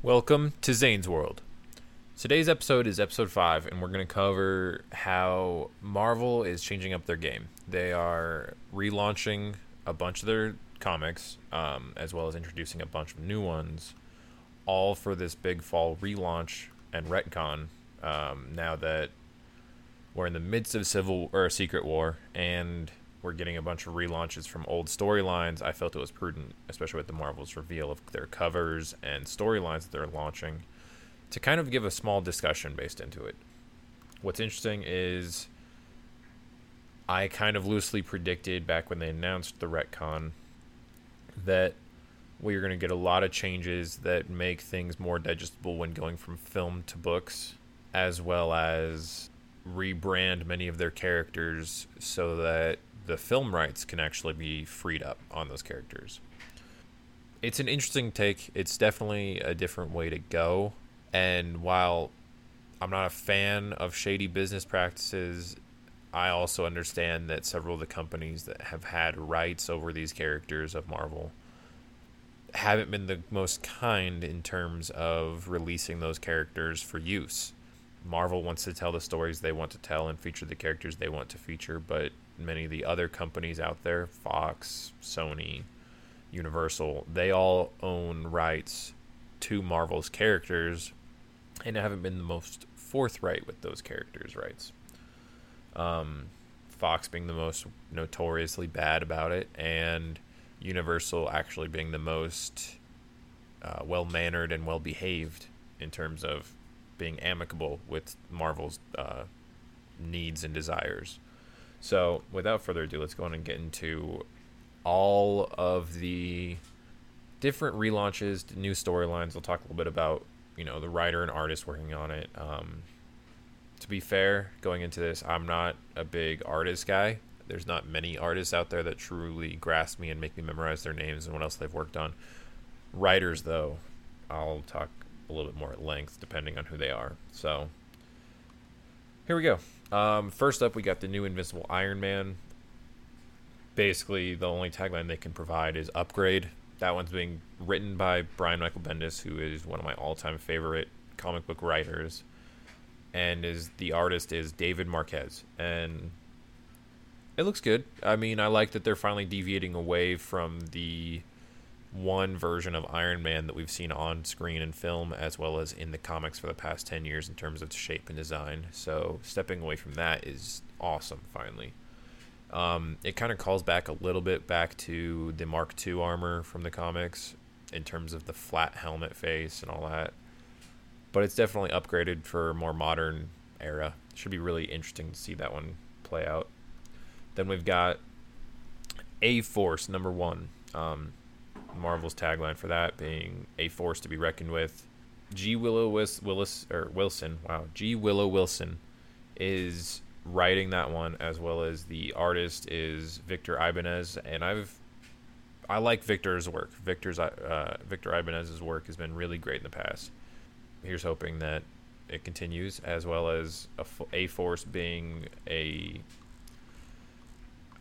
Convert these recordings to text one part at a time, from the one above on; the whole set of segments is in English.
Welcome to Zane's World. Today's episode is episode 5, and we're going to cover how Marvel is changing up their game. They are relaunching a bunch of their comics, um, as well as introducing a bunch of new ones, all for this big fall relaunch and retcon. Um, now that we're in the midst of civil or Secret War, and we're getting a bunch of relaunches from old storylines, I felt it was prudent, especially with the Marvel's reveal of their covers and storylines that they're launching, to kind of give a small discussion based into it. What's interesting is I kind of loosely predicted back when they announced the retcon that we're going to get a lot of changes that make things more digestible when going from film to books, as well as rebrand many of their characters so that the film rights can actually be freed up on those characters. It's an interesting take. It's definitely a different way to go. And while I'm not a fan of shady business practices, I also understand that several of the companies that have had rights over these characters of Marvel haven't been the most kind in terms of releasing those characters for use. Marvel wants to tell the stories they want to tell and feature the characters they want to feature, but many of the other companies out there, Fox, Sony, Universal, they all own rights to Marvel's characters and haven't been the most forthright with those characters' rights. Um, Fox being the most notoriously bad about it, and Universal actually being the most uh, well mannered and well behaved in terms of being amicable with Marvel's uh, needs and desires. So, without further ado, let's go on and get into all of the different relaunches, new storylines. We'll talk a little bit about, you know, the writer and artist working on it. Um, to be fair, going into this, I'm not a big artist guy. There's not many artists out there that truly grasp me and make me memorize their names and what else they've worked on. Writers, though, I'll talk a little bit more at length depending on who they are. So, here we go. Um, first up, we got the new Invincible Iron Man. Basically, the only tagline they can provide is upgrade. That one's being written by Brian Michael Bendis, who is one of my all-time favorite comic book writers, and is the artist is David Marquez, and it looks good. I mean, I like that they're finally deviating away from the one version of Iron Man that we've seen on screen and film, as well as in the comics for the past 10 years in terms of shape and design. So, stepping away from that is awesome, finally. Um, it kind of calls back a little bit back to the Mark II armor from the comics in terms of the flat helmet face and all that. But it's definitely upgraded for a more modern era. Should be really interesting to see that one play out. Then we've got A Force number one. Um, Marvel's tagline for that being a force to be reckoned with. G Willow Willis, Willis or Wilson, wow, G Willow Wilson is writing that one as well as the artist is Victor Ibanez and I've I like Victor's work. Victor's uh, Victor Ibanez's work has been really great in the past. Here's hoping that it continues as well as a, a force being a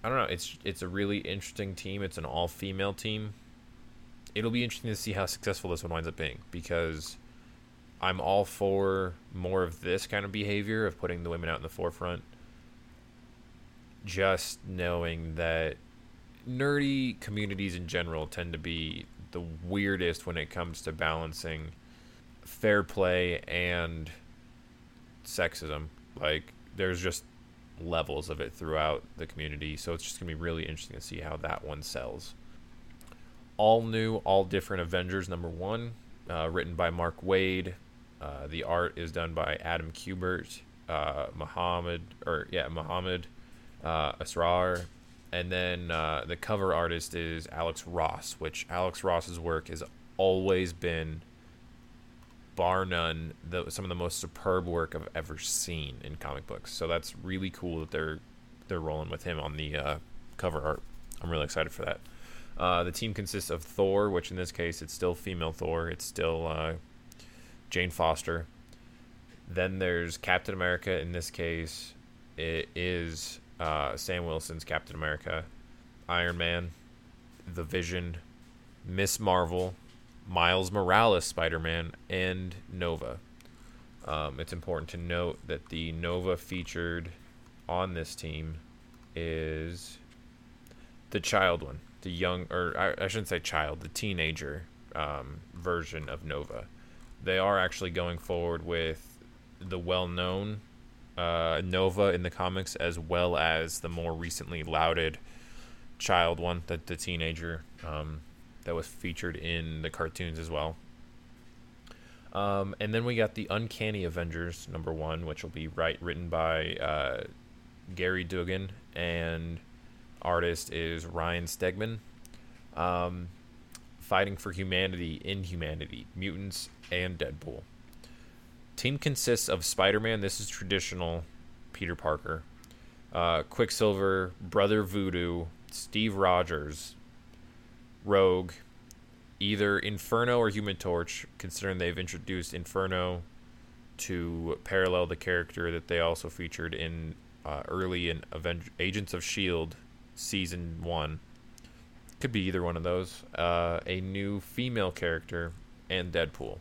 I don't know, it's it's a really interesting team. It's an all female team it'll be interesting to see how successful this one winds up being because I'm all for more of this kind of behavior of putting the women out in the forefront. Just knowing that nerdy communities in general tend to be the weirdest when it comes to balancing fair play and sexism. Like, there's just levels of it throughout the community. So it's just going to be really interesting to see how that one sells all new, all different Avengers number one, uh, written by Mark Waid. Uh, the art is done by Adam Kubert, uh, Muhammad, or yeah, Muhammad uh, Asrar, and then uh, the cover artist is Alex Ross, which Alex Ross's work has always been, bar none, the, some of the most superb work I've ever seen in comic books. So that's really cool that they're they're rolling with him on the uh, cover art. I'm really excited for that. Uh, the team consists of Thor, which in this case it's still female Thor. It's still uh, Jane Foster. Then there's Captain America. In this case, it is uh, Sam Wilson's Captain America, Iron Man, The Vision, Miss Marvel, Miles Morales Spider Man, and Nova. Um, it's important to note that the Nova featured on this team is the child one, the young, or I, I shouldn't say child, the teenager um, version of Nova. They are actually going forward with the well known uh, Nova in the comics as well as the more recently lauded child one, the, the teenager um, that was featured in the cartoons as well. Um, and then we got the Uncanny Avengers number one, which will be right written by uh, Gerry Duggan and artist is Ryan Stegman. Um, fighting for humanity, inhumanity, mutants, and Deadpool. Team consists of Spider Man. This is traditional Peter Parker. Uh, Quicksilver, Brother Voodoo, Steve Rogers, Rogue, either Inferno or Human Torch, considering they've introduced Inferno to parallel the character that they also featured in uh, early in Aven- Agents of S.H.I.E.L.D. season one. Could be either one of those. Uh, a new female character and Deadpool.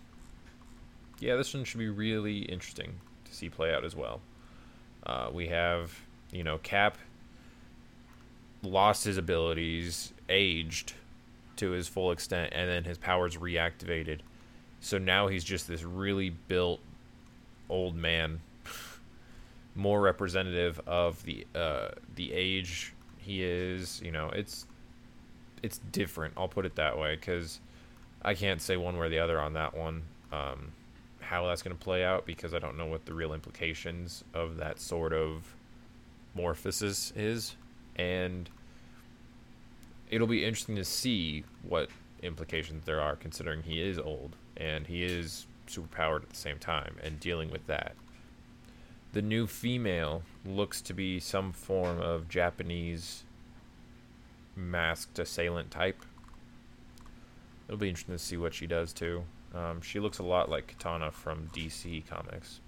Yeah, this one should be really interesting to see play out as well. Uh, we have, you know, Cap lost his abilities, aged to his full extent, and then his powers reactivated. So now he's just this really built old man, more representative of the uh, the age he is. You know, it's it's different. I'll put it that way because I can't say one way or the other on that one. Um, how that's going to play out because I don't know what the real implications of that sort of morphosis is, and it'll be interesting to see what implications there are considering he is old and he is superpowered at the same time and dealing with that. The new female looks to be some form of Japanese masked assailant type. It'll be interesting to see what she does too. Um, she looks a lot like Katana from DC Comics.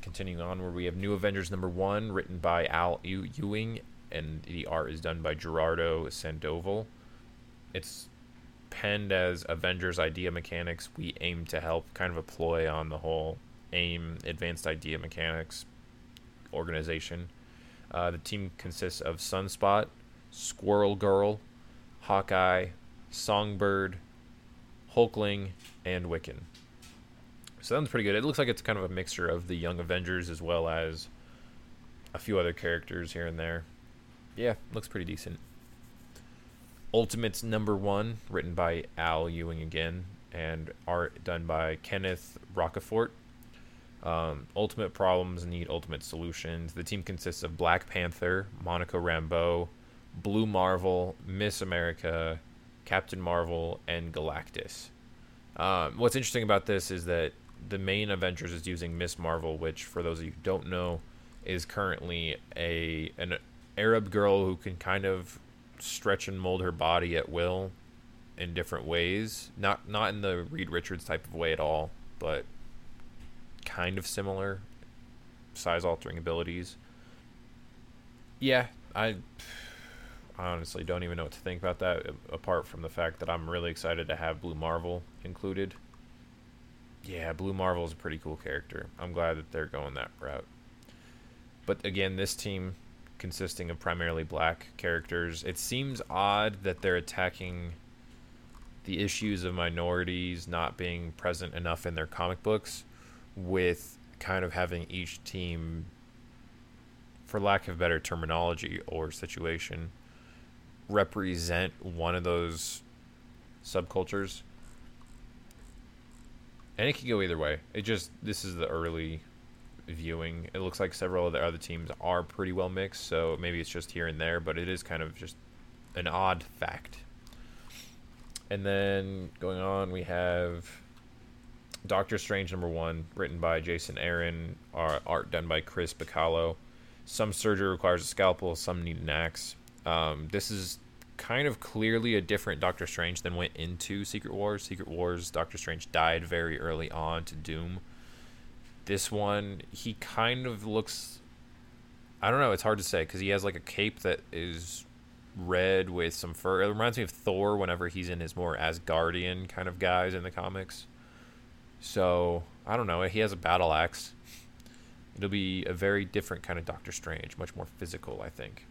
Continuing on, where we have New Avengers number one, written by Al Ewing and the art is done by Gerardo Sandoval. It's penned as Avengers Idea Mechanics. We aim to help, kind of a ploy on the whole AIM Advanced Idea Mechanics organization. Uh, the team consists of Sunspot, Squirrel Girl, Hawkeye, Songbird, Hulkling, and Wiccan. So that's pretty good. It looks like it's kind of a mixture of the Young Avengers as well as a few other characters here and there yeah, looks pretty decent. Ultimates number one, written by Al Ewing again, and art done by Kenneth Rocafort. Um, ultimate problems need ultimate solutions. The team consists of Black Panther, Monica Rambeau, Blue Marvel, Miss America, Captain Marvel, and Galactus. Um, what's interesting about this is that the main Avengers is using Miss Marvel, which, for those of you who don't know, is currently a an Arab girl who can kind of stretch and mold her body at will in different ways. Not not in the Reed Richards type of way at all, but kind of similar size altering abilities. Yeah, I honestly don't even know what to think about that apart from the fact that I'm really excited to have Blue Marvel included. Yeah, Blue Marvel is a pretty cool character. I'm glad that they're going that route. But again, this team consisting of primarily black characters. It seems odd that they're attacking the issues of minorities not being present enough in their comic books with kind of having each team for lack of better terminology or situation represent one of those subcultures and it can go either way it just this is the early viewing. It looks like several of the other teams are pretty well mixed, so maybe it's just here and there, but it is kind of just an odd fact. And then going on, we have Doctor Strange number one, written by Jason Aaron, art done by Chris Bachalo. Some surgery requires a scalpel, some need an axe. Um, this is kind of clearly a different Doctor Strange than went into Secret Wars. Secret Wars, Doctor Strange died very early on to Doom this one, he kind of looks. I don't know. It's hard to say because he has like a cape that is red with some fur. It reminds me of Thor whenever he's in his more Asgardian kind of guys in the comics. So I don't know. He has a battle axe. It'll be a very different kind of Doctor Strange, much more physical, I think.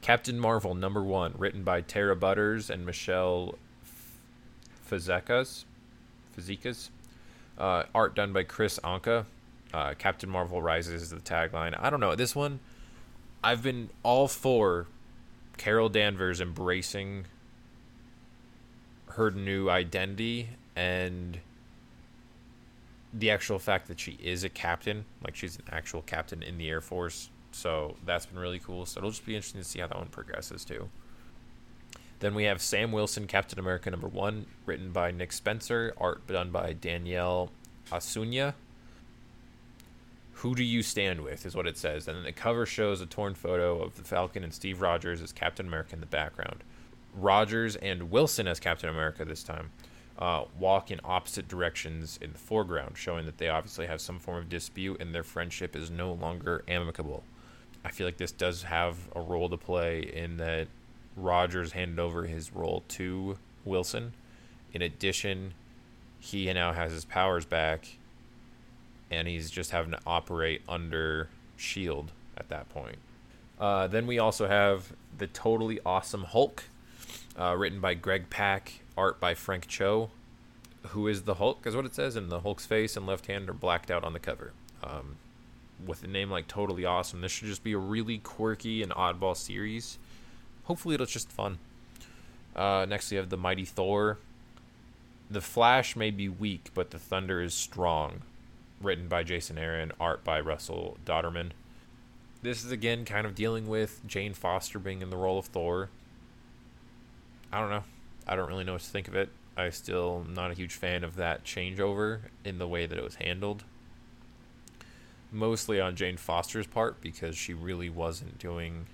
Captain Marvel number one, written by Tara Butters and Michelle Fazekas. Fazekas. Uh, art done by Kris Anka. Uh, Captain Marvel Rises is the tagline. I don't know. This one, I've been all for Carol Danvers embracing her new identity and the actual fact that she is a captain, like she's an actual captain in the Air Force. So that's been really cool. So it'll just be interesting to see how that one progresses too. Then we have Sam Wilson, Captain America number one, written by Nick Spencer, art done by Daniel Acuna. Who do you stand with is what it says. And then the cover shows a torn photo of the Falcon and Steve Rogers as Captain America in the background. Rogers and Wilson as Captain America this time uh, walk in opposite directions in the foreground, showing that they obviously have some form of dispute and their friendship is no longer amicable. I feel like this does have a role to play in that Rogers handed over his role to Wilson. In addition, he now has his powers back and he's just having to operate under shield at that point. Uh, then we also have the totally awesome Hulk, uh, written by Greg Pak art by Frank Cho, who is the Hulk, is what it says, and the Hulk's face and left hand are blacked out on the cover. Um, with a name like Totally Awesome, this should just be a really quirky and oddball series. Hopefully, it's just fun. Uh, next, we have the Mighty Thor. The Flash may be weak, but the Thunder is strong. Written by Jason Aaron, art by Russell Dauterman. This is again kind of dealing with Jane Foster being in the role of Thor. I don't know. I don't really know what to think of it. I still not a huge fan of that changeover in the way that it was handled. Mostly on Jane Foster's part because she really wasn't doing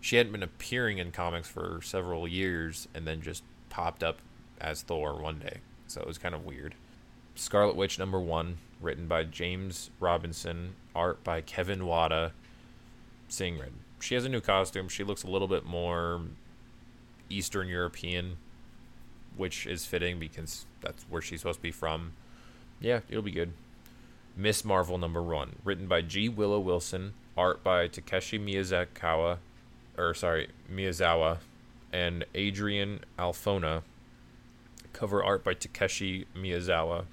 she hadn't been appearing in comics for several years and then just popped up as Thor one day. So it was kind of weird. Scarlet Witch number 1, written by James Robinson, art by Kevin Wada, seeing red. She has a new costume. She looks a little bit more Eastern European which is fitting because that's where she's supposed to be from. Yeah, it'll be good. Miss Marvel number one, written by G. Willow Wilson, art by Takeshi Miyazawa, or sorry, Miyazawa, and Adrian Alphona. Cover art by Takeshi Miyazawa.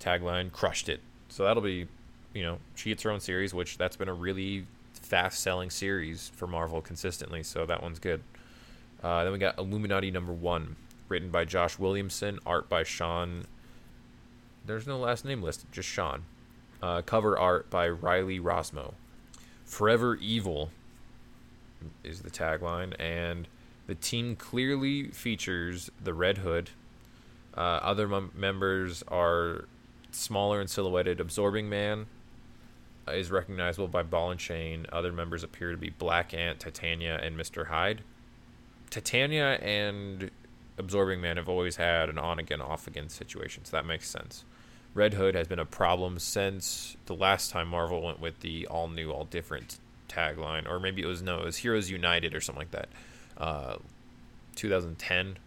Tagline: Crushed it. So that'll be, you know, she gets her own series, which that's been a really fast-selling series for Marvel consistently. So that one's good. Uh, then we got Illuminati number one, written by Josh Williamson, art by Sean. There's no last name listed, just Sean. Uh, cover art by Riley Rossmo. Forever Evil is the tagline, and the team clearly features the Red Hood. Uh, other mem- members are smaller and silhouetted. Absorbing Man is recognizable by ball and chain. Other members appear to be Black Ant, Titania, and Mr. Hyde. Titania and Absorbing Man have always had an on again, off again situation, so that makes sense. Red Hood has been a problem since the last time Marvel went with the all new, all different tagline, or maybe it was no, it was Heroes United or something like that. Uh, 2010.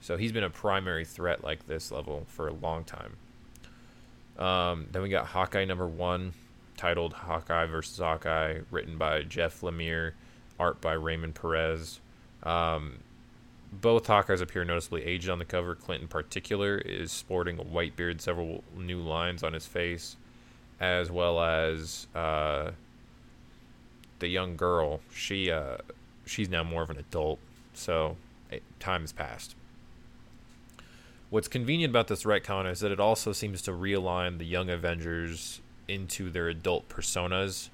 So he's been a primary threat like this level for a long time. Um, then we got Hawkeye number one, titled Hawkeye versus Hawkeye, written by Jeff Lemire, art by Raymond Perez. Um, both Hawkeyes appear noticeably aged on the cover. Clint, in particular, is sporting a white beard, several new lines on his face, as well as uh, the young girl. She uh, she's now more of an adult, so it, time has passed. What's convenient about this retcon is that it also seems to realign the young Avengers into their adult personas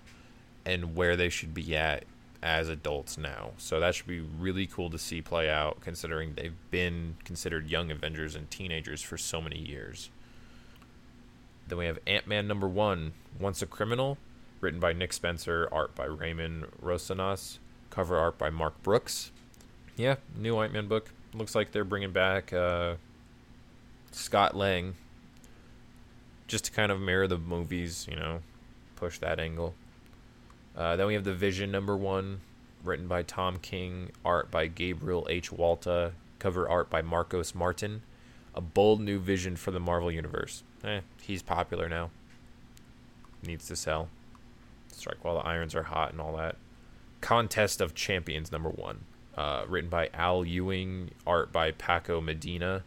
and where they should be at as adults now. So that should be really cool to see play out, considering they've been considered young Avengers and teenagers for so many years. Then we have Ant Man number one, Once a Criminal, written by Nick Spencer, art by Raymond Rosanas, cover art by Mark Brooks. Yeah, new Ant Man book. Looks like they're bringing back uh, Scott Lang just to kind of mirror the movies, you know, push that angle. Uh, then we have the Vision number one, written by Tom King, art by Gabriel H. Walta, cover art by Marcos Martin. A bold new vision for the Marvel Universe. Eh, he's popular now. Needs to sell. Strike while the irons are hot and all that. Contest of Champions number one. Uh, written by Al Ewing, art by Paco Medina.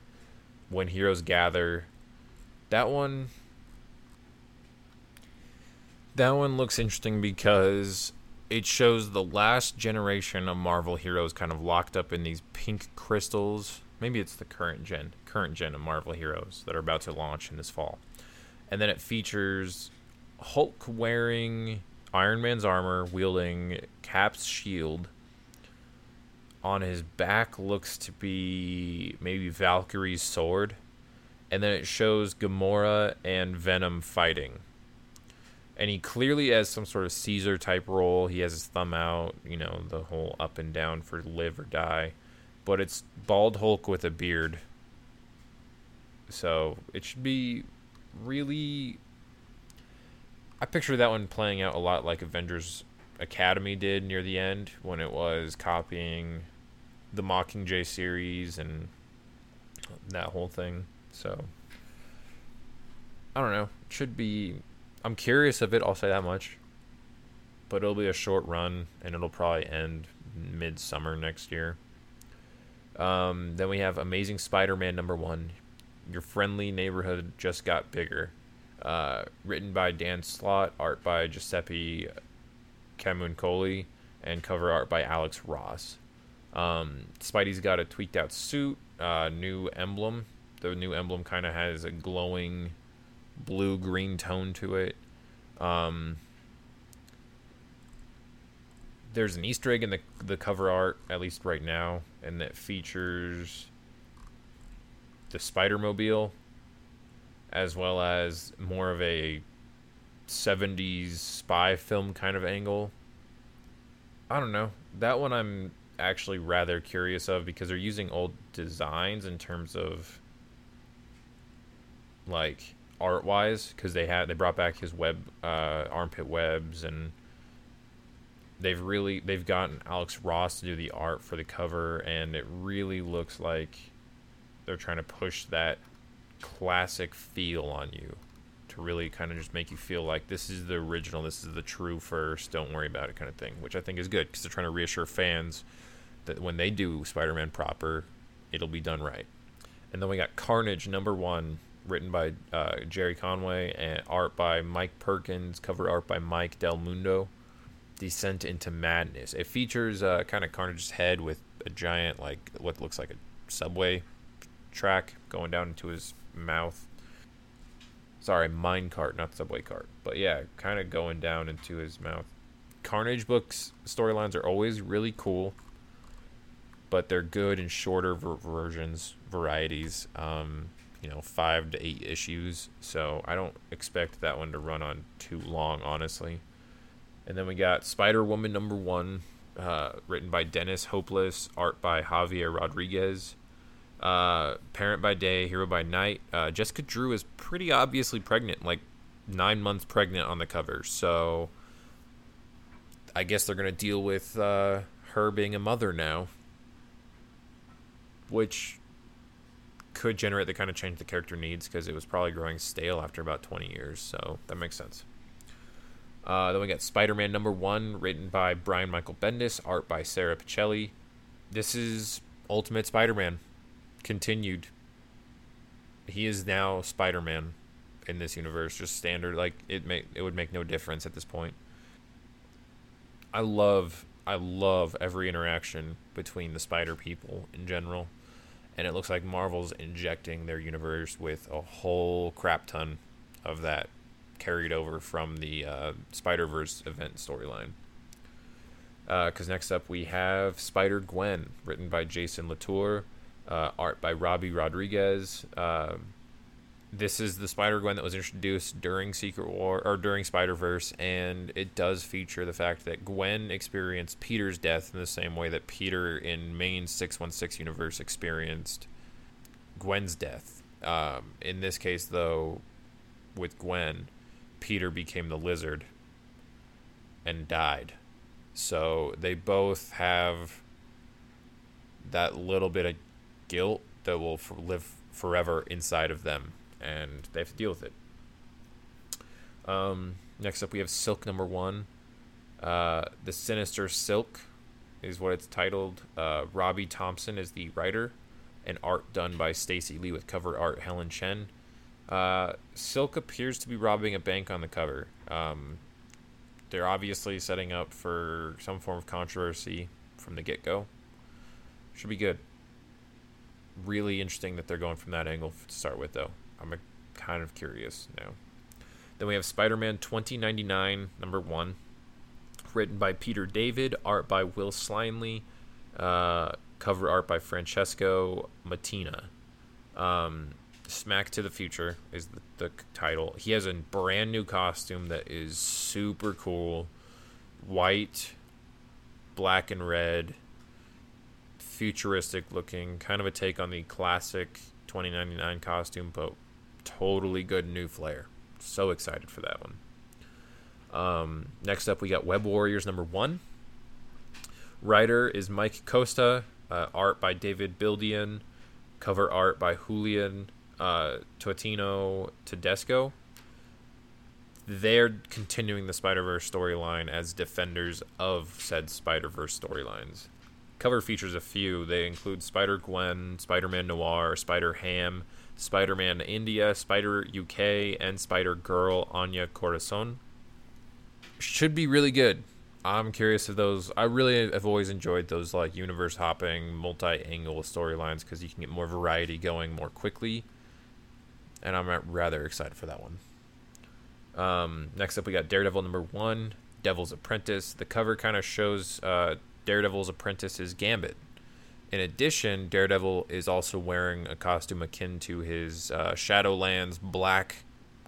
When Heroes Gather. That one. That one looks interesting because it shows the last generation of Marvel heroes kind of locked up in these pink crystals. Maybe it's the current gen, current gen of Marvel heroes that are about to launch in this fall. And then it features Hulk wearing Iron Man's armor, wielding Cap's shield. On his back looks to be maybe Valkyrie's sword. And then it shows Gamora and Venom fighting and he clearly has some sort of Caesar type role. He has his thumb out, you know, the whole up and down for live or die. But it's bald Hulk with a beard. So it should be really. I picture that one playing out a lot like Avengers Academy did near the end when it was copying the Mockingjay series and that whole thing. So I don't know. It should be I'm curious of it. I'll say that much. But it'll be a short run, and it'll probably end midsummer next year. Um, then we have Amazing Spider-Man number one. Your friendly neighborhood just got bigger. Uh, written by Dan Slott, art by Giuseppe Camuncoli, and cover art by Alex Ross. Um, Spidey's got a tweaked out suit, uh, new emblem. The new emblem kind of has a glowing blue green tone to it. Um, there's an Easter egg in the the cover art, at least right now, and that features the Spider Mobile, as well as more of a 70s spy film kind of angle. I don't know. That one I'm actually rather curious of because they're using old designs in terms of like art wise because they had they brought back his web uh, armpit webs and they've really they've gotten Alex Ross to do the art for the cover and it really looks like they're trying to push that classic feel on you to really kind of just make you feel like this is the original this is the true first don't worry about it kind of thing which I think is good because they're trying to reassure fans that when they do Spider-Man proper it'll be done right. And then we got Carnage number one written by uh, Gerry Conway and art by Mike Perkins, cover art by Mike Del Mundo. Descent into Madness. It features uh, kind of Carnage's head with a giant, like what looks like a subway track going down into his mouth. Sorry, mine cart, not subway cart. But yeah, kind of going down into his mouth. Carnage books storylines are always really cool, but they're good in shorter ver- versions, varieties. Um, you know five to eight issues. So i don't expect that one to run on too long honestly. And then we got spider woman number one uh, written by dennis hopeless art by javier rodriguez uh, parent by day hero by night. Uh, jessica drew is pretty obviously pregnant like nine months pregnant on the cover. So i guess they're going to deal with uh, her being a mother now which could generate the kind of change the character needs because it was probably growing stale after about 20 years. So that makes sense. Uh, then we got Spider Man number one, written by Brian Michael Bendis, art by Sara Pichelli. This is Ultimate Spider Man continued. He is now Spider Man in this universe, just standard. Like it it would make no difference at this point. I love I love every interaction between the Spider people in general and it looks like Marvel's injecting their universe with a whole crap ton of that carried over from the uh, Spider Verse event storyline. Because uh, next up we have Spider Gwen, written by Jason Latour, uh, art by Robbi Rodriguez. This is the Spider Gwen that was introduced during Secret War or during Spider Verse, and it does feature the fact that Gwen experienced Peter's death in the same way that Peter in main six one six universe experienced Gwen's death. Um, in this case, though, with Gwen, Peter became the Lizard and died, So they both have that little bit of guilt that will live forever inside of them, and they have to deal with it. Um, next up, we have Silk number one. Uh, the Sinister Silk is what it's titled. Uh, Robbie Thompson is the writer, and art done by Stacey Lee with cover art Helen Chen. Uh, Silk appears to be robbing a bank on the cover. Um, they're obviously setting up for some form of controversy from the get go. Should be good. Really interesting that they're going from that angle to start with, though. I'm kind of curious now. Then we have Spider Man 2099, number one, written by Peter David, art by Will Sliney, uh, cover art by Francesco Mattina. Um, Smack to the Future is the, the title. He has a brand new costume that is super cool. White, black and red, futuristic looking, kind of a take on the classic 2099 costume, but totally good new flair. So excited for that one. Um, next up, we got Web Warriors number one. Writer is Mike Costa. Uh, art by David Baldeon. Cover art by Julian uh, Totino Tedesco. They're continuing the Spider Verse storyline as defenders of said Spider Verse storylines. Cover features a few. They include Spider Gwen, Spider Man Noir, Spider Ham, Spider Man India, Spider UK, and Spider Girl Anya Corazon. Should be really good. I'm curious if those. I really have always enjoyed those like universe hopping, multi angle storylines because you can get more variety going more quickly and I'm rather excited for that one. Um, next up, we got Daredevil number one, Devil's Apprentice. The cover kind of shows uh, Daredevil's apprentice's gambit. In addition, Daredevil is also wearing a costume akin to his uh, Shadowlands black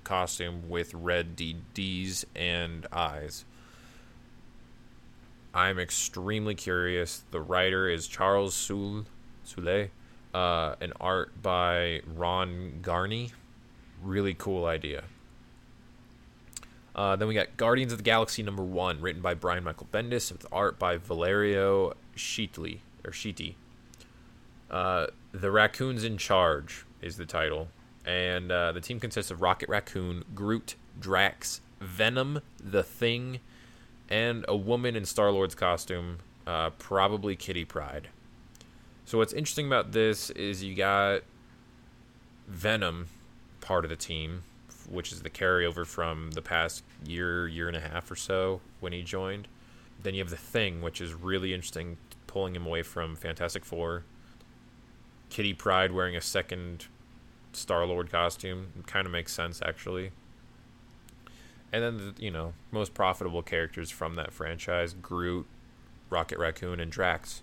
costume with red DDs and eyes. I'm extremely curious. The writer is Charles Soule, Soule uh, an art by Ron Garney really cool idea. Uh, then we got Guardians of the Galaxy number one, written by Brian Michael Bendis, with art by Valerio Schiti or Schiti. Uh, the Raccoons in Charge is the title, and uh, the team consists of Rocket Raccoon, Groot, Drax, Venom, the Thing, and a woman in Star Lord's costume, uh, probably Kitty Pryde. So what's interesting about this is you got Venom part of the team, which is the carryover from the past year, year and a half or so when he joined. Then you have the Thing, which is really interesting, pulling him away from Fantastic Four. Kitty Pryde wearing a second Star Lord costume kind of makes sense actually. And then the, you know most profitable characters from that franchise: Groot, Rocket Raccoon, and Drax.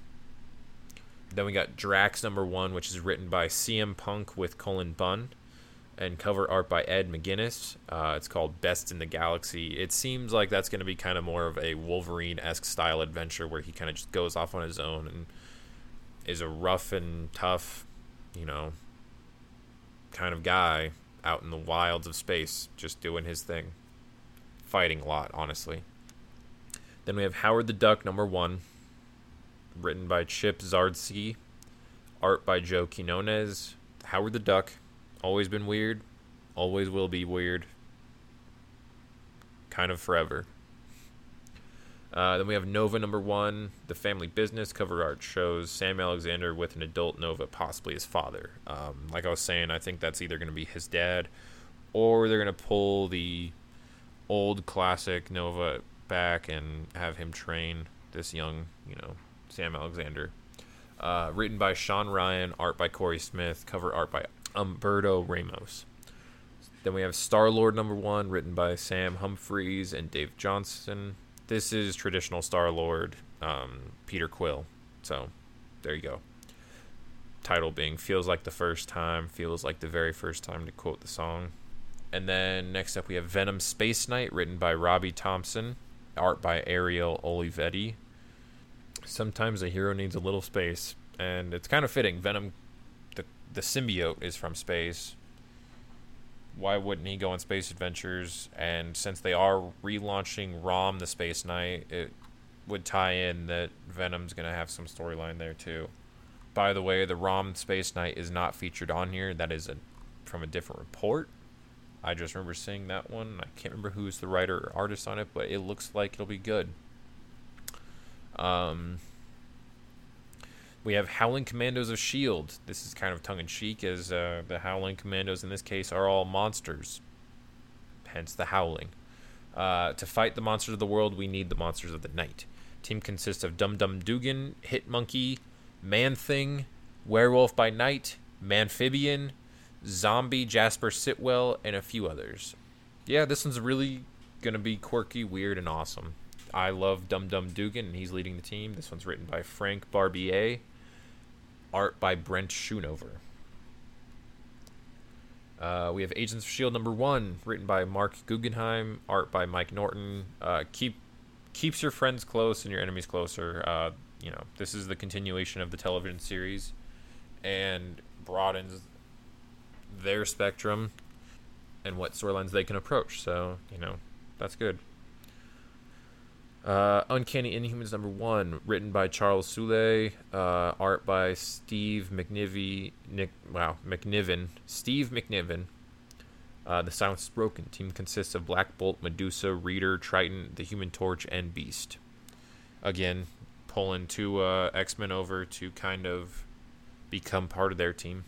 Then we got Drax number one, which is written by CM Punk with Cullen Bunn and cover art by Ed McGuinness. Uh, it's called Best in the Galaxy. It seems like that's going to be kind of more of a Wolverine esque style adventure where he kind of just goes off on his own and is a rough and tough, you know, kind of guy out in the wilds of space, just doing his thing. Fighting a lot, honestly. Then we have Howard the Duck, number one, written by Chip Zdarsky, art by Joe Quinones. Howard the Duck Always been weird. Always will be weird. Kind of forever. Uh, then we have Nova number one, The Family Business. Cover art shows Sam Alexander with an adult Nova, possibly his father. Um, like I was saying, I think that's either going to be his dad or they're going to pull the old classic Nova back and have him train this young, you know, Sam Alexander. Uh, written by Sean Ryan, art by Cory Smith, cover art by Humberto Ramos. Then we have Star Lord number one, written by Sam Humphries and Dave Johnson. This is traditional Star Lord, um, Peter Quill. So there you go. Title being Feels Like the First Time, feels like the very first time to quote the song. And then next up we have Venom Space Knight, written by Robbie Thompson, art by Ariel Olivetti. Sometimes a hero needs a little space, and it's kind of fitting. Venom the symbiote is from space. Why wouldn't he go on space adventures? And since they are relaunching Rom the Space Knight, it would tie in that Venom's gonna have some storyline there too. By the way, the Rom Space Knight is not featured on here. That is a from a different report. I just remember seeing that one. I can't remember who's the writer or artist on it, but it looks like it'll be good. Um, we have Howling Commandos of S.H.I.E.L.D. This is kind of tongue in cheek, as uh, the Howling Commandos in this case are all monsters, hence the Howling. Uh, to fight the monsters of the world, we need the monsters of the night. Team consists of Dum Dum Dugan, Hit Monkey, Man Thing, Werewolf by Night, Manphibian, Zombie Jasper Sitwell, and a few others. Yeah, this one's really gonna be quirky, weird, and awesome. I love Dum Dum Dugan, and he's leading the team. This one's written by Frank Barbiere art by Brent Schoonover. Uh, we have Agents of Shield number one, written by Marc Guggenheim, art by Mike Norton. Uh, keep keeps your friends close and your enemies closer. Uh, you know, this is the continuation of the television series, and broadens their spectrum and what storylines they can approach. So you know, that's good. Uh, Uncanny Inhumans number one, written by Charles Soule, uh, art by Steve McNivy, Nick, wow, McNiven, Steve McNiven. Uh, the Silence is Broken team consists of Black Bolt, Medusa, Reader, Triton, the Human Torch, and Beast. Again, pulling two uh, X Men over to kind of become part of their team.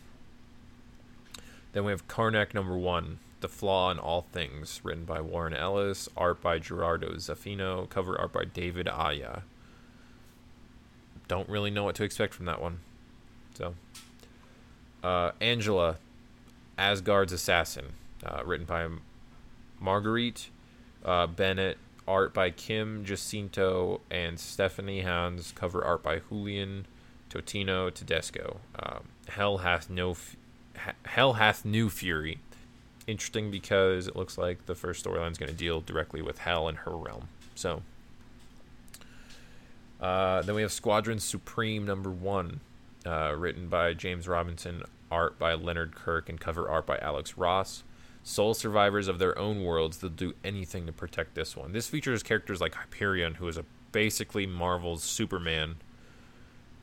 Then we have Karnak number one, the Flaw in All Things, written by Warren Ellis, art by Gerardo Zaffino, cover art by David Aja. Don't really know what to expect from that one. So, uh, Angela, Asgard's Assassin, uh, written by Marguerite uh, Bennett, art by Kim Jacinto and Stephanie Hans, cover art by Julian Totino Tedesco. Um, Hell hath no, f- Hell hath new fury interesting because it looks like the first storyline is going to deal directly with Hell and her realm. So, uh, then we have Squadron Supreme number one, uh, written by James Robinson, art by Leonard Kirk, and cover art by Alex Ross. Sole survivors of their own worlds, they'll do anything to protect this one. This features characters like Hyperion, who is a basically Marvel's Superman,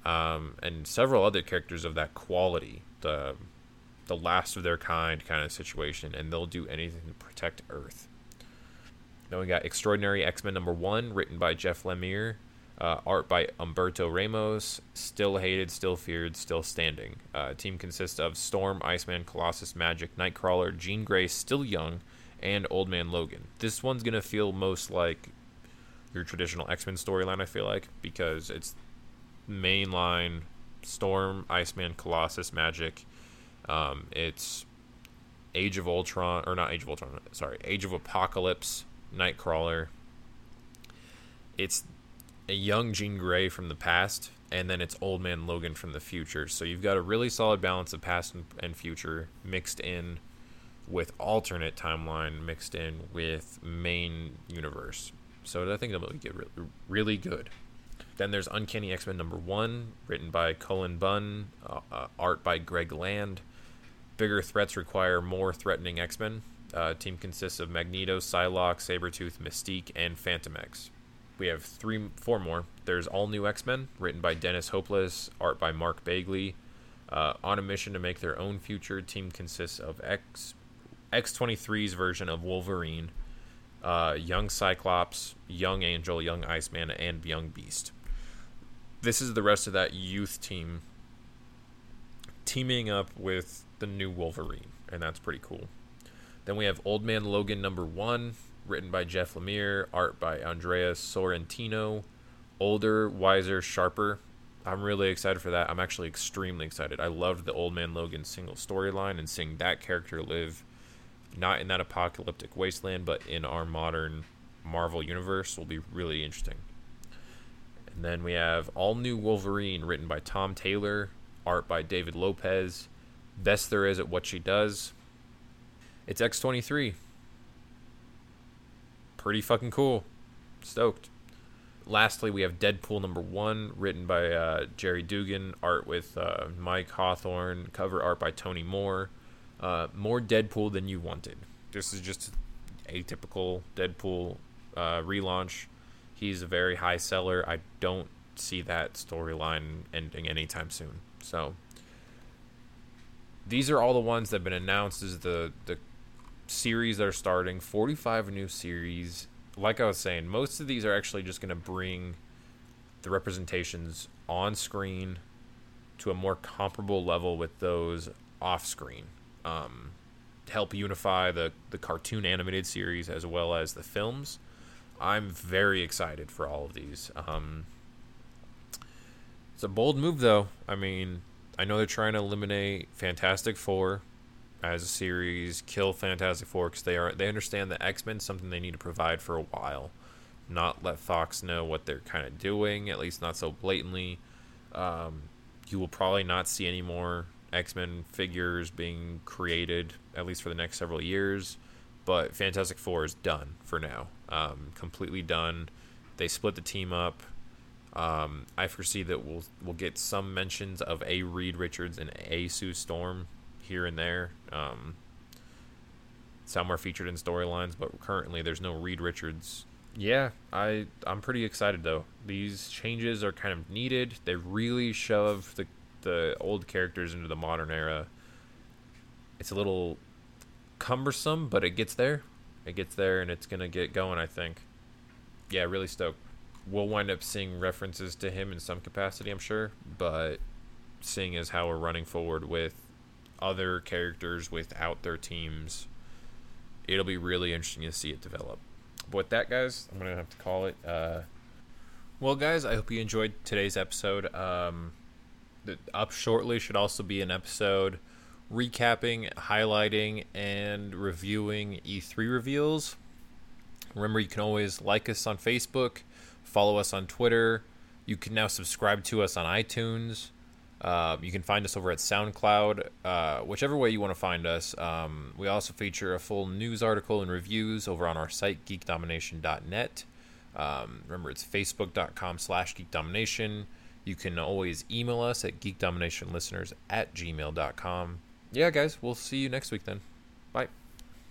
um, and several other characters of that quality. The the last of their kind kind of situation, and they'll do anything to protect Earth. Then we got Extraordinary X Men number one, written by Jeff Lemire, uh, art by Humberto Ramos. Still hated, still feared, still standing. Uh, team consists of Storm, Iceman, Colossus, Magik, Nightcrawler, Jean Grey, still young, and Old Man Logan. This one's gonna feel most like your traditional X Men storyline. I feel like because it's mainline Storm, Iceman, Colossus, Magik um, it's Age of Ultron, or not Age of Ultron, sorry, Age of Apocalypse, Nightcrawler. It's a young Jean Grey from the past, and then it's Old Man Logan from the future. So you've got a really solid balance of past and, and future mixed in with alternate timeline mixed in with main universe. So I think that'll get really, really good. Then there's Uncanny X Men number one, written by Cullen Bunn, uh, uh, art by Greg Land. Bigger threats require more threatening X Men. Uh, team consists of Magneto, Psylocke, Sabretooth, Mystique, and Fantomex. We have three, four more. There's All New X Men, written by Dennis Hopeless, art by Mark Bagley. Uh, on a mission to make their own future, team consists of X X23's version of Wolverine, uh, Young Cyclops, Young Angel, Young Iceman, and Young Beast. This is the rest of that youth team teaming up with the new Wolverine, and that's pretty cool. Then we have Old Man Logan number one, written by Jeff Lemire, art by Andrea Sorrentino. Older, wiser, sharper. I'm really excited for that. I'm actually extremely excited. I loved the Old Man Logan single storyline and seeing that character live not in that apocalyptic wasteland, but in our modern Marvel universe will be really interesting. And then we have All New Wolverine, written by Tom Taylor, art by David Lopez, Best there is at what she does. It's X23. Pretty fucking cool. Stoked. Lastly, we have Deadpool number one, written by uh, Gerry Duggan, art with uh, Mike Hawthorne, cover art by Tony Moore. Uh, more Deadpool than you wanted. This is just a typical Deadpool uh, relaunch. He's a very high seller. I don't see that storyline ending anytime soon. So these are all the ones that have been announced as the the series that are starting. Forty five new series. Like I was saying, most of these are actually just going to bring the representations on screen to a more comparable level with those off screen. Um, help unify the the cartoon animated series as well as the films. I'm very excited for all of these. Um, it's a bold move, though. I mean, I know they're trying to eliminate Fantastic Four as a series, kill Fantastic Four because they are they understand that X Men something they need to provide for a while, not let Fox know what they're kind of doing, at least not so blatantly. Um, you will probably not see any more X Men figures being created, at least for the next several years. But Fantastic Four is done for now, um, completely done. They split the team up. Um, I foresee that we'll we'll get some mentions of a Reed Richards and a Sue Storm here and there. Um, some are featured in storylines, but currently there's no Reed Richards. Yeah, I I'm pretty excited though. These changes are kind of needed. They really shove the the old characters into the modern era. It's a little cumbersome, but it gets there. It gets there, and it's gonna get going. I think. Yeah, really stoked we'll wind up seeing references to him in some capacity, I'm sure. But seeing as how we're running forward with other characters without their teams, it'll be really interesting to see it develop. But with that, guys, I'm gonna have to call it. Uh, well, guys, I hope you enjoyed today's episode. Um, up shortly should also be an episode recapping, highlighting, and reviewing E3 reveals. Remember, you can always like us on Facebook follow us on Twitter. You can now subscribe to us on iTunes. Uh, you can find us over at SoundCloud, uh, whichever way you want to find us. Um, we also feature a full news article and reviews over on our site, geekdomination.net. Um, remember, it's facebook.com slash geekdomination. You can always email us at geekdominationlisteners at gmail.com. Yeah, guys, we'll see you next week then.